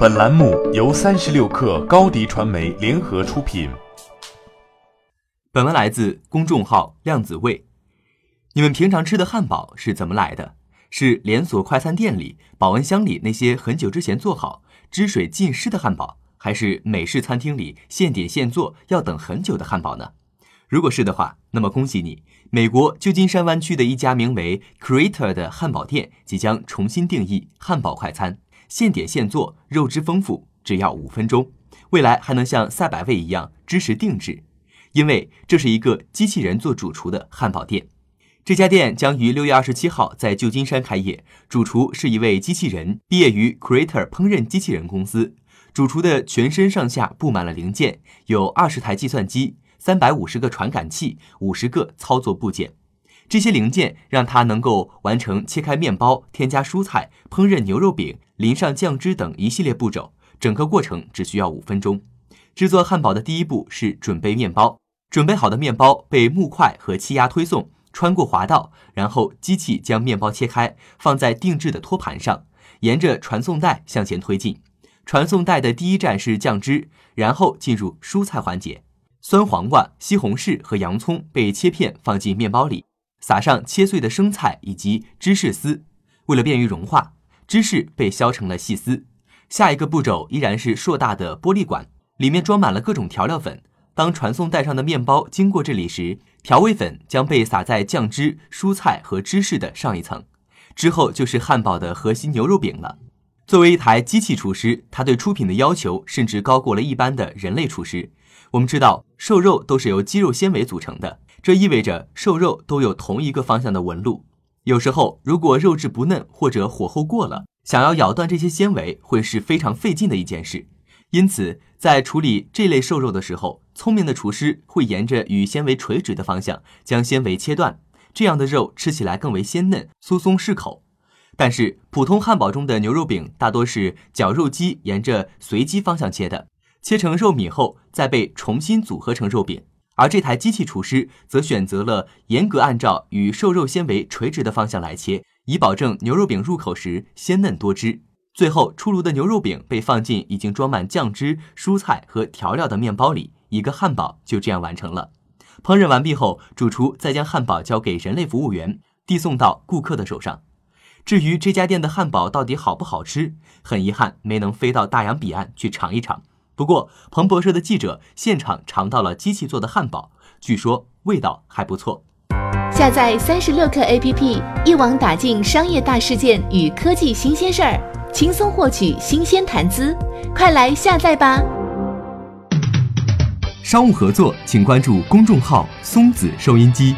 本栏目由三十六克高低传媒联合出品。本文来自公众号量子味。你们平常吃的汉堡是怎么来的？是连锁快餐店里保温箱里那些很久之前做好、汁水浸湿的汉堡，还是美式餐厅里现点现做要等很久的汉堡呢？如果是的话，那么恭喜你，美国旧金山湾区的一家名为 Creator 的汉堡店即将重新定义汉堡快餐。现点现做，肉质丰富，只要五分钟。未来还能像赛百味一样支持定制，因为这是一个机器人做主厨的汉堡店。这家店将于六月二十七号在旧金山开业，主厨是一位机器人，毕业于 Creator 烹饪机器人公司。主厨的全身上下布满了零件，有二十台计算机、三百五十个传感器、五十个操作部件。这些零件让他能够完成切开面包、添加蔬菜、烹饪牛肉饼、淋上酱汁等一系列步骤，整个过程只需要五分钟。制作汉堡的第一步是准备面包，准备好的面包被木块和气压推送，穿过滑道，然后机器将面包切开，放在定制的托盘上，沿着传送带向前推进。传送带的第一站是酱汁，然后进入蔬菜环节，酸黄瓜、西红柿和洋葱被切片放进面包里。撒上切碎的生菜以及芝士丝，为了便于融化，芝士被削成了细丝。下一个步骤依然是硕大的玻璃管，里面装满了各种调料粉。当传送带上的面包经过这里时，调味粉将被撒在酱汁、蔬菜和芝士的上一层。之后就是汉堡的核心牛肉饼了。作为一台机器厨师，它对出品的要求甚至高过了一般的人类厨师。我们知道，瘦肉都是由肌肉纤维组成的。这意味着瘦肉都有同一个方向的纹路。有时候，如果肉质不嫩或者火候过了，想要咬断这些纤维会是非常费劲的一件事。因此，在处理这类瘦肉的时候，聪明的厨师会沿着与纤维垂直的方向将纤维切断，这样的肉吃起来更为鲜嫩、酥松适口。但是，普通汉堡中的牛肉饼大多是绞肉机沿着随机方向切的，切成肉米后再被重新组合成肉饼。而这台机器厨师则选择了严格按照与瘦肉纤维垂直的方向来切，以保证牛肉饼入口时鲜嫩多汁。最后出炉的牛肉饼被放进已经装满酱汁、蔬菜和调料的面包里，一个汉堡就这样完成了。烹饪完毕后，主厨再将汉堡交给人类服务员，递送到顾客的手上。至于这家店的汉堡到底好不好吃，很遗憾没能飞到大洋彼岸去尝一尝。不过，彭博社的记者现场尝到了机器做的汉堡，据说味道还不错。下载三十六克 APP，一网打尽商业大事件与科技新鲜事儿，轻松获取新鲜谈资。快来下载吧！商务合作，请关注公众号“松子收音机”。